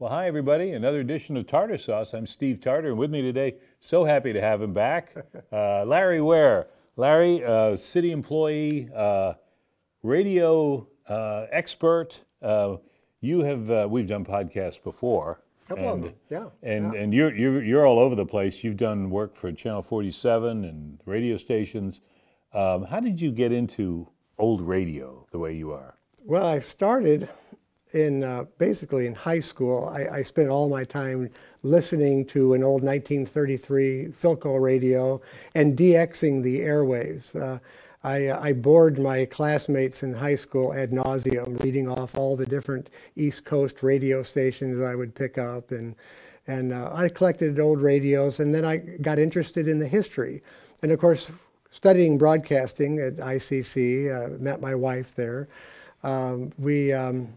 Well, hi, everybody. Another edition of Tartar Sauce. I'm Steve Tarter, and with me today, so happy to have him back, uh, Larry Ware. Larry, uh, city employee, uh, radio uh, expert. Uh, you have, uh, we've done podcasts before. Couple of them, yeah, And, yeah. and you're, you're, you're all over the place. You've done work for Channel 47 and radio stations. Um, how did you get into old radio the way you are? Well, I started in uh, basically in high school. I, I spent all my time listening to an old 1933 Philco radio and DXing the airwaves. Uh, I, I bored my classmates in high school ad nauseum, reading off all the different East Coast radio stations I would pick up, and and uh, I collected old radios, and then I got interested in the history, and of course, studying broadcasting at ICC, uh, met my wife there. Um, we um,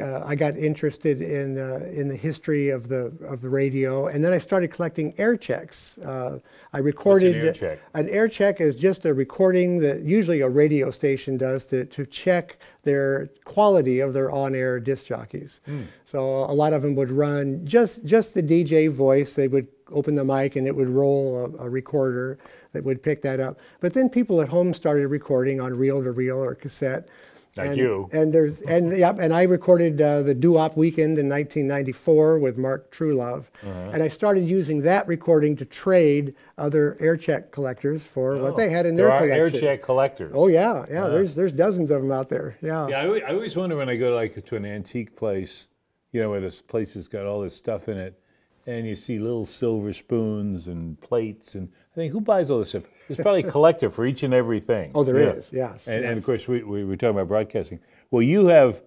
uh, I got interested in uh, in the history of the of the radio, and then I started collecting air checks. Uh, I recorded air check? an air check is just a recording that usually a radio station does to, to check their quality of their on-air disc jockeys. Hmm. So a lot of them would run just just the DJ voice. They would open the mic and it would roll a, a recorder that would pick that up. But then people at home started recording on reel-to-reel or cassette. Like and, you. And there's and yep, and I recorded uh, the Doo-Wop Weekend in 1994 with Mark Truelove, Uh-huh. and I started using that recording to trade other air check collectors for what they had in there their are collection. air check collectors. Oh yeah, yeah. There's there's dozens of them out there. Yeah. Yeah, I, I always wonder when I go like to an antique place, you know, where this place has got all this stuff in it, and you see little silver spoons and plates, and I think who buys all this stuff? There's probably a collector for each and every thing. Oh, there there is, yes, And, and of course, we, we were talking about broadcasting. Well, you have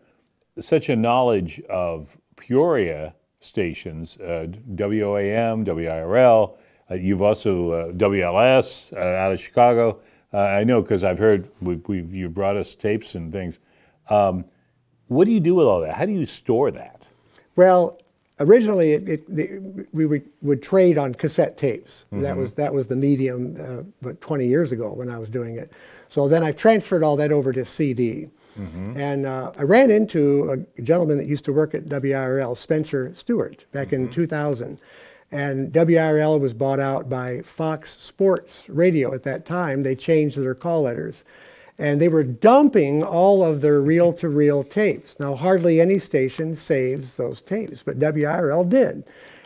such a knowledge of Peoria stations, uh, WOAM, WIRL. Uh, you've also uh, WLS uh, out of Chicago. Uh, I know because I've heard we, we, you brought us tapes and things. Um, what do you do with all that? How do you store that? Well, originally it, it, the, we would, would trade on cassette tapes. That was that was the medium, uh, but 20 years ago when I was doing it. So then I transferred all that over to CD. And uh, I ran into a gentleman that used to work at WIRL, Spencer Stewart, back in 2000. And WIRL was bought out by Fox Sports Radio at that time. They changed their call letters and they were dumping all of their reel-to-reel tapes. Now, hardly any station saves those tapes, but WIRL did.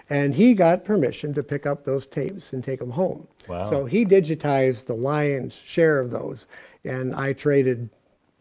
And he got permission to pick up those tapes and take them home. Wow. So he digitized the lion's share of those, and I traded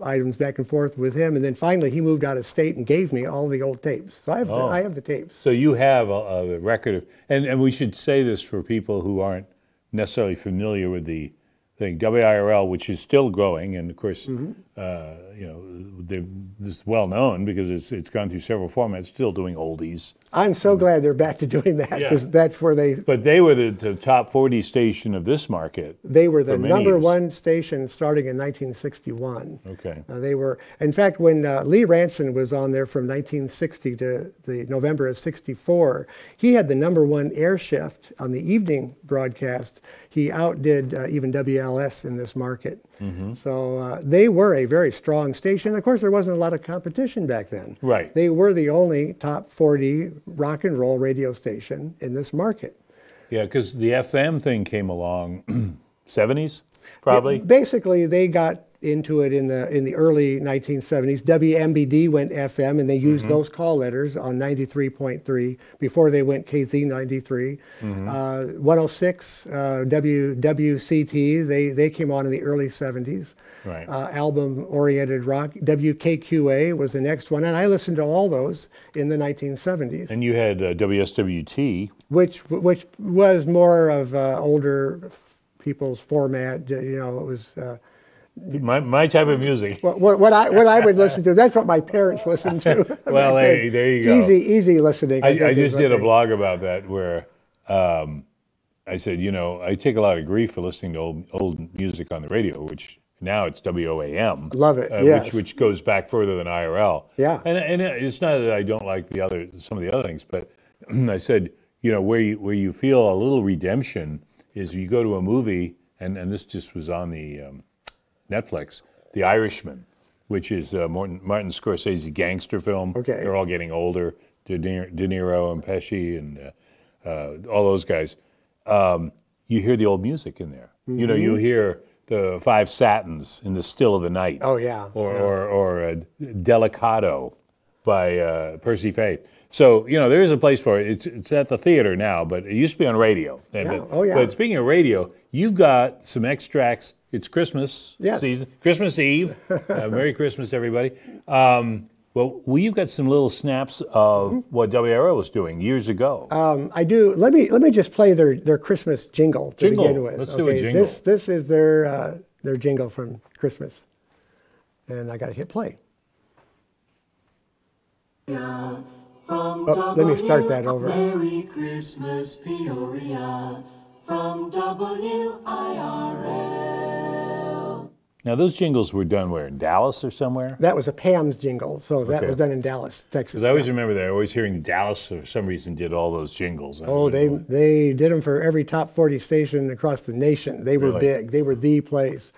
items back and forth with him. And then finally, he moved out of state and gave me all the old tapes. So I have, the, oh. I have the tapes. So you have a, a record of, and, and we should say this for people who aren't necessarily familiar with the thing, WIRL, which is still growing, and of course, Mm-hmm. Uh, you know, they're- this is well known because it's it's gone through several formats, still doing oldies. I'm so glad they're back to doing that because that's where they But they were the, the top 40 station of this market. They were the number years. one station starting in 1961. Okay. Uh, they were, in fact, when uh, Lee Ranson was on there from 1960 to the November of 64, he had the number one air shift on the evening broadcast. He outdid uh, even WLS in this market. Mm-hmm. So uh, they were a very strong station. Of course, there wasn't a lot of competition back then. Right. They were the only top 40 rock and roll radio station in this market. Yeah, because the FM thing came along, 70s probably. Basically, they got into it in the in the early 1970s. WMBD went FM, and they used those call letters on 93.3 before they went KZ 93. Uh, 106 uh, W WCT they they came on in the early 70s. Right. Uh, album oriented rock. WKQA was the next one, and I listened to all those in the 1970s and you had uh, WSWT. which which was more of uh, older people's format. You know, it was uh, My, my type of music. what, what, what I what I would listen to. That's what my parents listened to. Well, hey, there you go. Easy, easy listening. I, think, I just did a blog about that where um, I said, you know, I take a lot of grief for listening to old, old music on the radio, which now it's WOAM. Love it, uh, yes. Which, which goes back further than IRL. Yeah. And, and it's not that I don't like the other, some of the other things, but I said, you know, where you, where you feel a little redemption is you go to a movie, and, and this just was on the um, Netflix, The Irishman, which is uh, Martin, Martin Scorsese gangster film. Okay. They're all getting older. De Niro, De Niro and Pesci and uh, uh, all those guys, um, you hear the old music in there. You know, you hear the Five Satins in the Still of the Night. Mm-hmm. Oh, yeah, Or or, or uh, Delicado by uh, Percy Faith. So you know there is a place for it. It's it's at the theater now, but it used to be on radio. Yeah. But, Oh, yeah. But speaking of radio, you've got some extracts. It's Christmas Yes. season, Christmas Eve. uh, Merry Christmas to everybody. Um, well, well, you've got some little snaps of Mm-hmm. what WRO was doing years ago. Um, I do. Let me let me just play their, their Christmas jingle to Jingle. begin with. Let's do a jingle. This this is their uh, their jingle from Christmas, and I got to hit play. Oh, let me start that over. Merry Christmas, Peoria, from WIRL. now those jingles were done where in Dallas or somewhere. That was a PAMS jingle, so that Okay. was done in Dallas, Texas. Because I always remember that. I Always hearing Dallas for some reason did all those jingles. I Oh, they know. they did them for every top 40 station across the nation. They were Really? big. They were the place.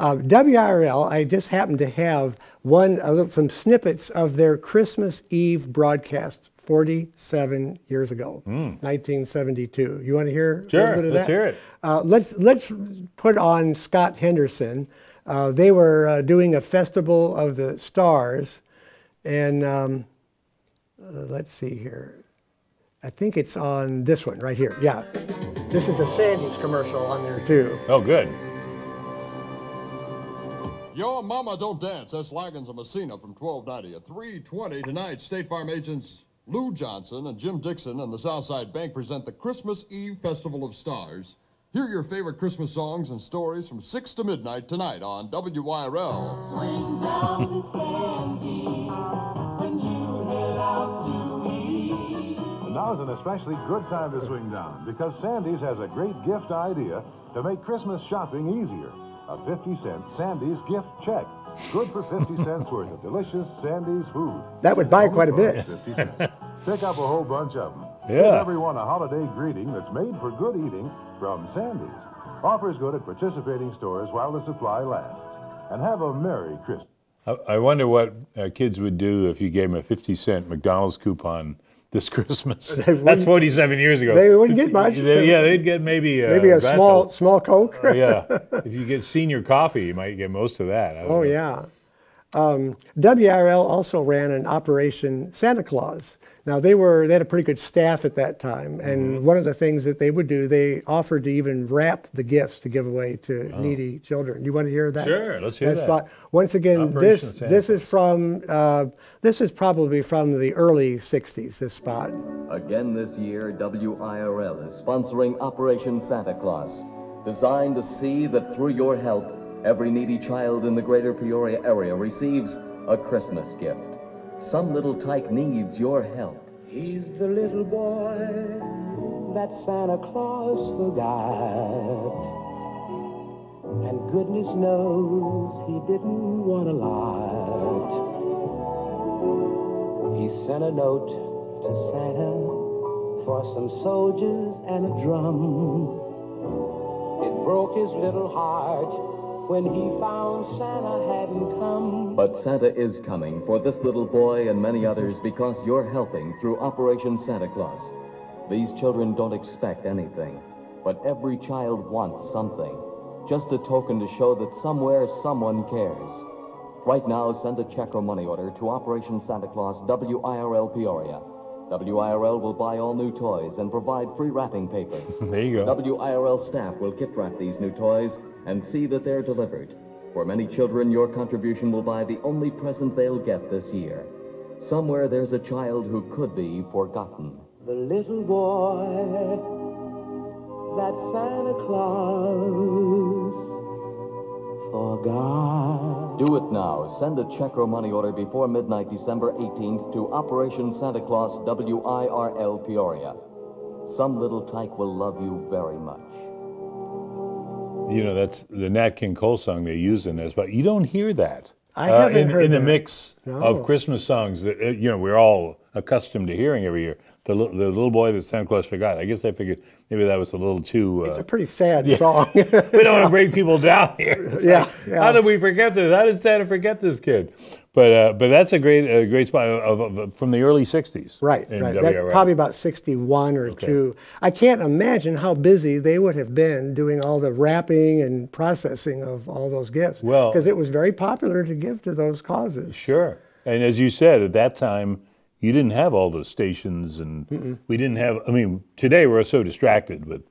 Uh, WRL, I just happened to have one a little, some snippets of their Christmas Eve broadcast 47 years ago, 1972. You want to hear a. Sure, little bit of let's that? hear it. Uh, let's let's put on Scott Henderson. Uh, they were uh, doing a festival of the stars, and um, uh, let's see here. I think it's on this one right here. Yeah, this is a Sandy's commercial on there too. Oh, good. Your Mama Don't Dance. That's Loggins of Messina from 1290 at 320 tonight. State Farm agents Lou Johnson and Jim Dixon and the Southside Bank present the Christmas Eve Festival of Stars. Hear your favorite Christmas songs and stories from 6 to midnight tonight on WYRL. Swing down to Sandy's when you head out to eat. Now's an especially good time to swing down because Sandy's has a great gift idea to make Christmas shopping easier. A 50 cent Sandy's gift check. Good for 50 cents worth of delicious Sandy's food. That would buy quite a bit. 50 cents. Pick up a whole bunch of them. Give everyone a holiday greeting that's made for good eating from Sandy's. Offers good at participating stores while the supply lasts. And have a Merry Christmas. I, I wonder what uh, kids would do if you gave them a 50 cent McDonald's coupon this Christmas. That's 47 years ago. they wouldn't get much. They- yeah, they'd get maybe, uh, Maybe a small small Coke. Oh, yeah. If you get senior coffee, you might get most of that. Oh know. yeah. Um, WRL also ran an Operation Santa Claus. Now they were they had a pretty good staff at that time, and Mm-hmm. one of the things that they would do, they offered to even wrap the gifts to give away to needy children. You want to hear that? Oh. Sure, let's hear that. spot. Once again, Operation this Santa this is from uh, this is probably from the early '60s. This spot. Again this year, WIRL is sponsoring Operation Santa Claus, designed to see that through your help, every needy child in the greater Peoria area receives a Christmas gift. Some little tyke needs your help. He's the little boy that Santa Claus forgot. And goodness knows he didn't want a lot. He sent a note to Santa for some soldiers and a drum. It broke his little heart when he found Santa hadn't come. But Santa is coming for this little boy and many others because you're helping through Operation Santa Claus. These children don't expect anything, but every child wants something. Just a token to show that somewhere someone cares. Right now, send a check or money order to Operation Santa Claus, WIRL Peoria. WIRL will buy all new toys and provide free wrapping paper. There you go. WIRL staff will gift wrap these new toys and see that they're delivered. For many children, your contribution will buy the only present they'll get this year. Somewhere there's a child who could be forgotten. The little boy that Santa Claus forgot. Do it now. Send a check or money order before midnight, December 18th, to Operation Santa Claus, WIRL Peoria. Some little tyke will love you very much. You know, that's the Nat King Cole song they use in this, but you don't hear that. I haven't in, heard in the that. mix No. of Christmas songs that uh, you know we're all accustomed to hearing every year. The, the little boy that Santa Claus forgot. I guess they figured maybe that was a little too. Uh, It's Uh, a pretty sad song. we don't want to break people down here. Yeah, like, yeah. How did we forget this? How did Santa forget this kid? But uh, but that's a great a great spot of, of, of- from the early '60s. Right, right. That, probably about 61 or two. I can't imagine how busy they would have been doing all the wrapping and processing of all those gifts. Well- because it was very popular to give to those causes. Sure. And as you said, at that time, you didn't have all the stations, and we didn't have. I mean, today we're so distracted with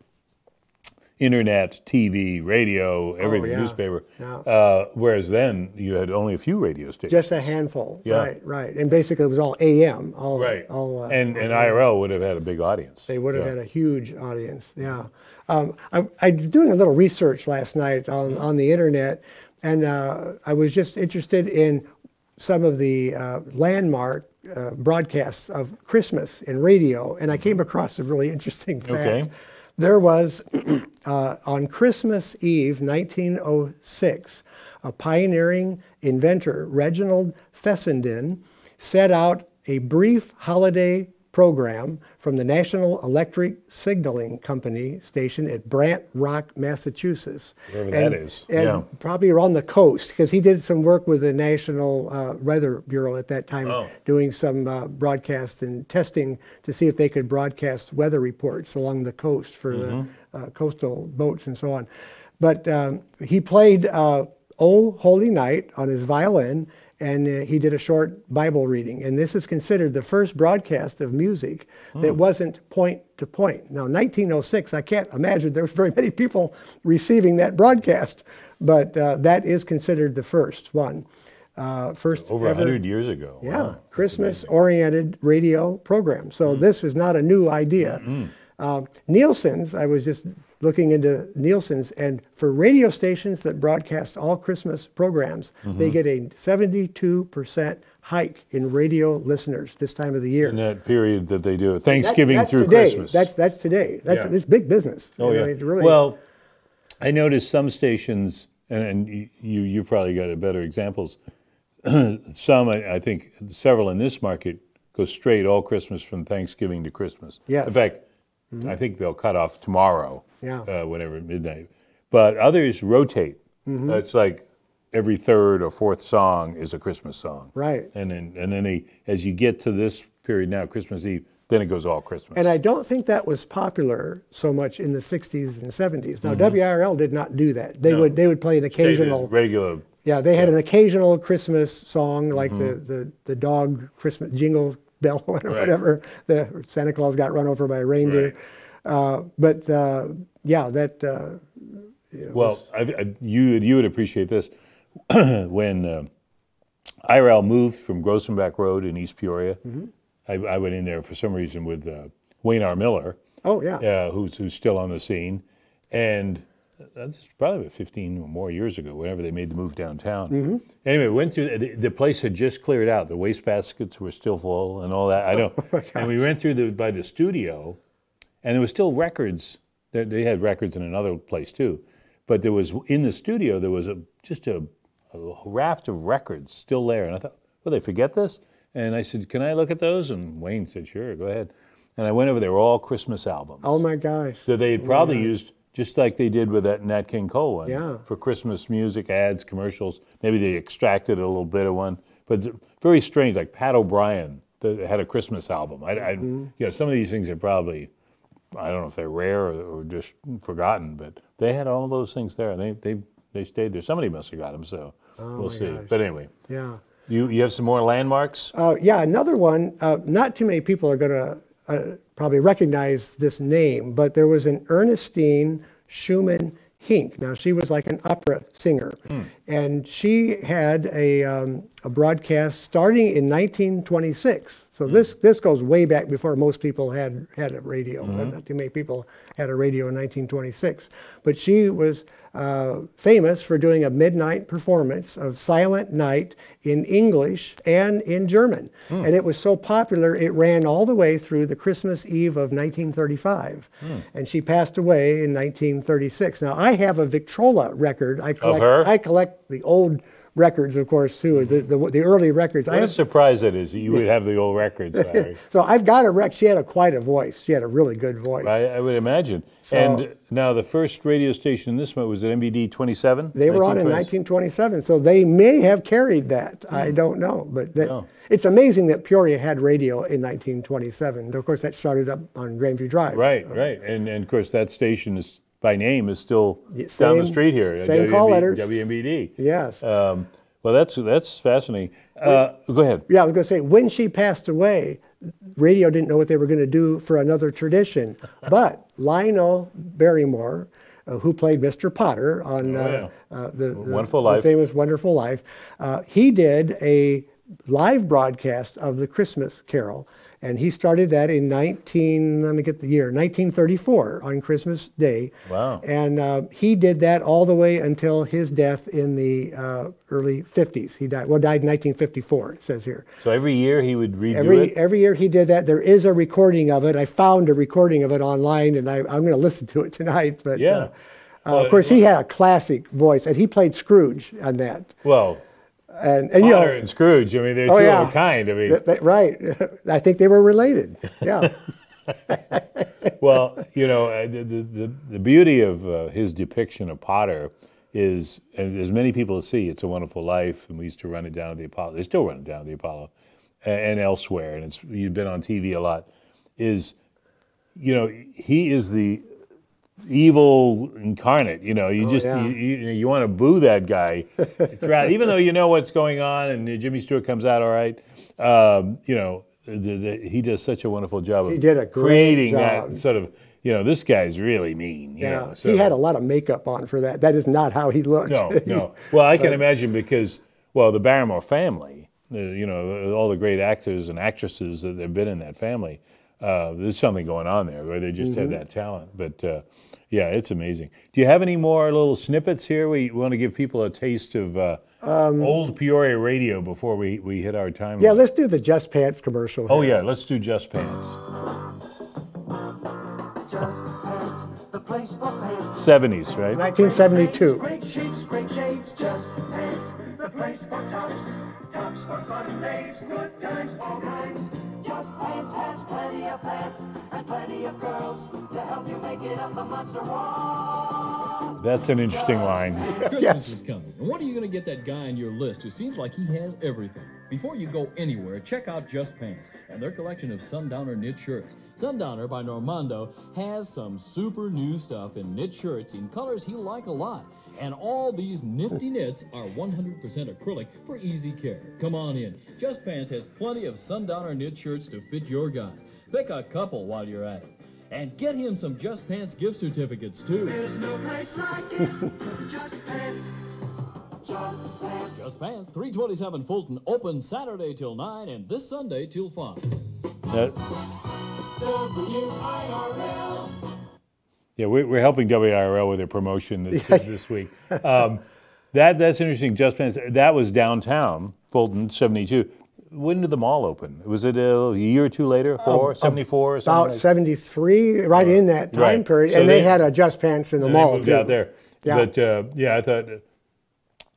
internet, TV, radio, every Oh, yeah. newspaper. Yeah. Uh, whereas then you had only a few radio stations. Just a handful. Yeah. Right, right. And basically it was all AM. All, right. All, uh, and and IRL would have had a big audience. They would have Yeah. had a huge audience. Yeah. Um, I, I was doing a little research last night on, on the internet, and uh, I was just interested in some of the uh, landmark uh, broadcasts of Christmas in radio, and I came across a really interesting fact. Okay. There was, uh, on Christmas Eve, 1906, a pioneering inventor, Reginald Fessenden, set out a brief holiday program from the National Electric Signaling Company station at Brant Rock, Massachusetts. Wherever that and, is, And yeah. probably around the coast, because he did some work with the National uh, Weather Bureau at that time, Oh. doing some uh, broadcast and testing to see if they could broadcast weather reports along the coast for Mm-hmm. the uh, coastal boats and so on. But um, he played uh, "O Holy Night" on his violin, and uh, he did a short Bible reading. And this is considered the first broadcast of music Hmm. that wasn't point to point. Now, 1906, I can't imagine there was very many people receiving that broadcast, but uh, that is considered the first one. Uh, first over ever- 100 years ago. yeah, Wow. Christmas oriented radio program. So this is not a new idea. Um, Nielsen's, I was just looking into Nielsen's, and for radio stations that broadcast all Christmas programs, they mm-hmm. get a 72% hike in radio listeners this time of the year. In that period that they do it, Thanksgiving that's through today. Christmas. That's that's today. That's Yeah. it's big business. Oh You know, yeah. it really- well, I noticed some stations, and, and y- you you probably got better examples. some, I, I think, several in this market go straight all Christmas from Thanksgiving to Christmas. Yes. In fact, I think they'll cut off tomorrow. Yeah. Uh, whenever midnight, but others rotate. Mm-hmm. Uh, It's like every third or fourth song is a Christmas song. Right. And then and then they, as you get to this period now, Christmas Eve, then it goes all Christmas. And I don't think that was popular so much in the 60s and 70s. Now WRL did not do that. They Mm-hmm. No. would they would play an occasional regular. Yeah, they had an occasional Christmas song like Mm-hmm. the, the, the dog Christmas jingle bell or whatever. The Santa Claus got run over by a reindeer. Uh, but uh, yeah, that uh, Well, I, I, you you would appreciate this when uh, IRL moved from Grosenbach Road in East Peoria. Mm-hmm. I, I went in there for some reason with uh, Wayne R. Miller, oh yeah, uh, who's who's still on the scene, and that's probably about 15 or more years ago. Whenever they made the move downtown. Mm-hmm. Anyway, went through the, the place had just cleared out. The waste baskets were still full and all that. I don't. and we went through the by the studio, and there was still records. They, they had records in another place too, but there was in the studio there was a just a, a raft of records still there, and I thought, well, they forget this. And I said, can I look at those? And Wayne said, sure, go ahead. And I went over. They were all Christmas albums oh my gosh, that they had probably used just like they did with that Nat King Cole one Yeah. for Christmas music ads, commercials. Maybe they extracted a little bit of one, but very strange. Like Pat O'Brien that had a Christmas album. I, I Mm-hmm. you know, some of these things are probably I don't know if they're rare or, or just forgotten, but they had all those things there. They they they stayed there. Somebody must have got them. So we'll Oh see. gosh. But anyway, yeah. you you have some more landmarks. Uh, yeah, another one. Uh, not too many people are going to uh, probably recognize this name, but there was an Ernestine Schumann Hink. Now she was like an opera singer, and she had a, um, a broadcast starting in 1926. So hmm. this this goes way back before most people had had a radio. Hmm. Not too many people had a radio in 1926, but she was uh, famous for doing a midnight performance of Silent Night in English and in German. Hmm. And it was so popular, it ran all the way through the Christmas Eve of 1935. And she passed away in 1936. Now, I have a Victrola record. I collect, her? I collect the old records, of course, too. The the, the early records. I What a have, surprise it is that you would have the old records, so I've got a rec. She had a quite a voice. She had a really good voice. I, I would imagine. So- and now the first radio station in this month was at MBD 27? They were on in 1927, so they may have carried that. I hmm. don't know, but that, Oh. it's amazing that Peoria had radio in 1927. Of course, that started up on Grandview Drive. Right, right. And, and of course, that station is by name is still Yeah, down the street here. same call letters. WMBD. Yes. Um, well, that's that's fascinating. Uh, go ahead. Yeah, I was going to say when she passed away, radio didn't know what they were going to do for another tradition. but Lionel Barrymore, uh, who played Mr. Potter on uh, uh, the, the- Wonderful the Life. famous Wonderful Life, uh, he did a live broadcast of the Christmas Carol. And he started that in 19, let me get the year, 1934 on Christmas Day. Wow. And uh, he did that all the way until his death in the uh, early 50s. He died, well, died in 1954, it says here. So every year he would redo Every it. every year he did that. There is a recording of it. I found a recording of it online, and I, I'm going to listen to it tonight. But Yeah. uh, uh, Well, of course, he had a classic voice, and he played Scrooge on that. Well, And and you Potter know, and Scrooge. I mean, they're oh two yeah, of a kind. I mean, right. I think they were related. Yeah. well, you know, uh, the, the, the, the beauty of uh, his depiction of Potter is, as, as many people see, It's a Wonderful Life, and we used to run it down at the Apollo. They still run it down at the Apollo a- and, elsewhere, and it's he's been on TV a lot. Is, you know, he is the evil incarnate. You know, you just yeah. you, you, you want to boo that guy, throughout, even though you know what's going on, and Jimmy Stewart comes out all right. Um, you know, the, the, he does such a wonderful job of He did a great creating job. that sort of. You know, this guy's really mean. You Yeah. know, he had a lot of makeup on for that. That is not how he looked. no, no. Well, I can imagine because, well, the Barrymore family, uh, you know, all the great actors and actresses that have been in that family, uh, there's something going on there where they just have Mm-hmm. that talent. But uh, yeah, it's amazing. Do you have any more little snippets here? We want to give people a taste of uh, old Peoria radio before we, we hit our time. Um, yeah, limit. let's do the Just Pants commercial. Oh yeah, let's do Just Pants. Just pants, the place for pants. 70s, right? 1972. Great shapes, great shades, just pants, the place for tops. Tops for fun days, good times, all kinds. Just Pants has plenty of pants and plenty of girls to help you make it up the monster wall. That's an interesting line. Christmas is coming. And what are you going to get that guy on your list who seems like he has everything? Before you go anywhere, check out Just Pants and their collection of Sundowner knit shirts. Sundowner by Normando has some super new stuff in knit shirts in colors he'll like a lot. And all these nifty knits are 100% acrylic for easy care. Come on in. Just Pants has plenty of Sundowner knit shirts to fit your guy. Pick a couple while you're at it. And get him some Just Pants gift certificates too. There's no place like it. Just Pants. Just Pants. Just Pants, 327 Fulton, open Saturday till 9 and this Sunday till 5. Uh, that- W-I-R-L. Yeah, we're, we're helping WIRL with their promotion this, this week. Um, that that's interesting. Just Pants. That was downtown Fulton, '72. When did the mall open? Was it a year or two later? Four, 74 or something? About like- 73, right in that time right. period. So and they, they- had a Just Pants in the mall. Moved too. out there. Yeah. But uh, yeah, I thought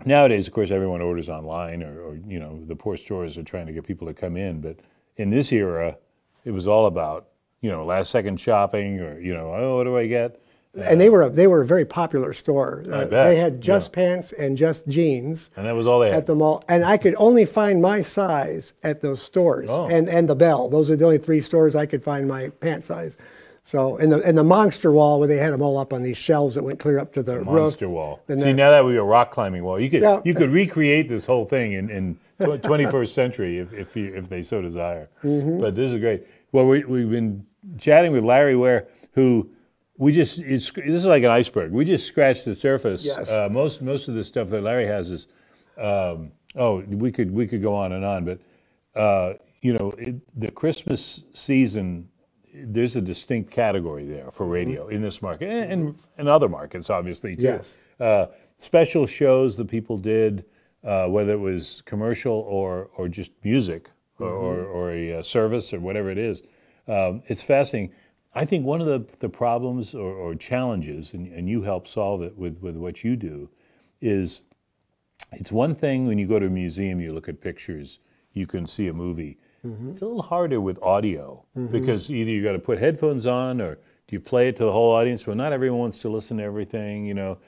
nowadays, of course, everyone orders online, or, or you know, the poor stores are trying to get people to come in. But in this era, it was all about you know last second shopping, or you know, oh, what do I get? And they were a, they were a very popular store. Uh, bet, They had Just yeah. Pants and Just Jeans And that was all they had. at the mall, and I could only find my size at those stores, Oh. and and the Bell. Those are the only three stores I could find my pant size. So and the and the Monster Wall where they had them all up on these shelves that went clear up to the, roof. monster wall. And See, then- now that we a rock climbing wall, you could Yeah. you could recreate this whole thing in, in 21st century if if, you, if they so desire. Mm-hmm. But this is great. Well, we, we've been chatting with Larry Ware, who we just it's, this is like an iceberg. We just scratched the surface. Yes. Uh, most most of the stuff that Larry has is um, oh we could we could go on and on, but uh, you know it, the Christmas season. There's a distinct category there for radio in this market and, and, and other markets, obviously too. Yes. Uh, special shows that people did, uh, whether it was commercial or or just music or, or, or a uh, service or whatever it is. Um, it's fascinating. I think one of the, the problems or, or challenges, and, and you help solve it with, with what you do, is it's one thing when you go to a museum, you look at pictures, you can see a movie. It's a little harder with audio because either you got to put headphones on or do you play it to the whole audience? Well, not everyone wants to listen to everything. You know,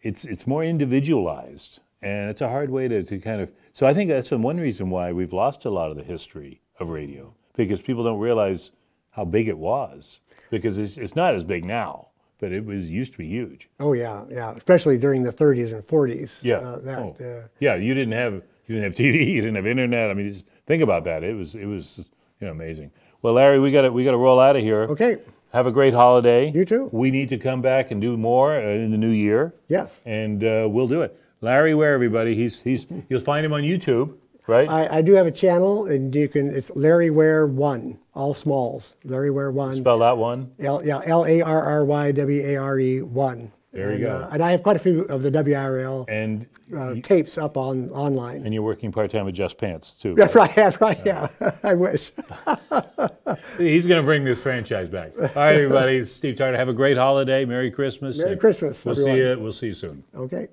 it's it's more individualized, and it's a hard way to, to kind of. So I think that's one reason why we've lost a lot of the history of radio because people don't realize how big it was because it's, it's not as big now, but it was used to be huge. Oh yeah, yeah. Especially during the 30s and 40s. Yeah. Uh, that, Oh. uh, yeah, you didn't have you didn't have TV, you didn't have internet. I mean, just think about that. It was it was you know amazing. Well, Larry, we got to we got to roll out of here. okay. Have a great holiday. You too. We need to come back and do more uh, in the new year, Yes. and uh, we'll do it. Larry, where everybody? He's he's you'll find him on YouTube, right? I, I do have a channel, and you can. It's Larry Ware One, all smalls. Larry Ware One. Spell that one. L, yeah, L A R R Y W A R E One. There you go. Uh, and I have quite a few of the WRL And uh, tapes up on online. and you're working part time with Just Pants too. That's right. That's right. Yeah. I wish. He's going to bring this franchise back. All right, everybody. It's Steve Tarter. Have a great holiday. Merry Christmas. Merry Christmas, We'll see you. We'll see you soon. Okay.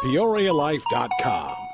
PeoriaLife.com.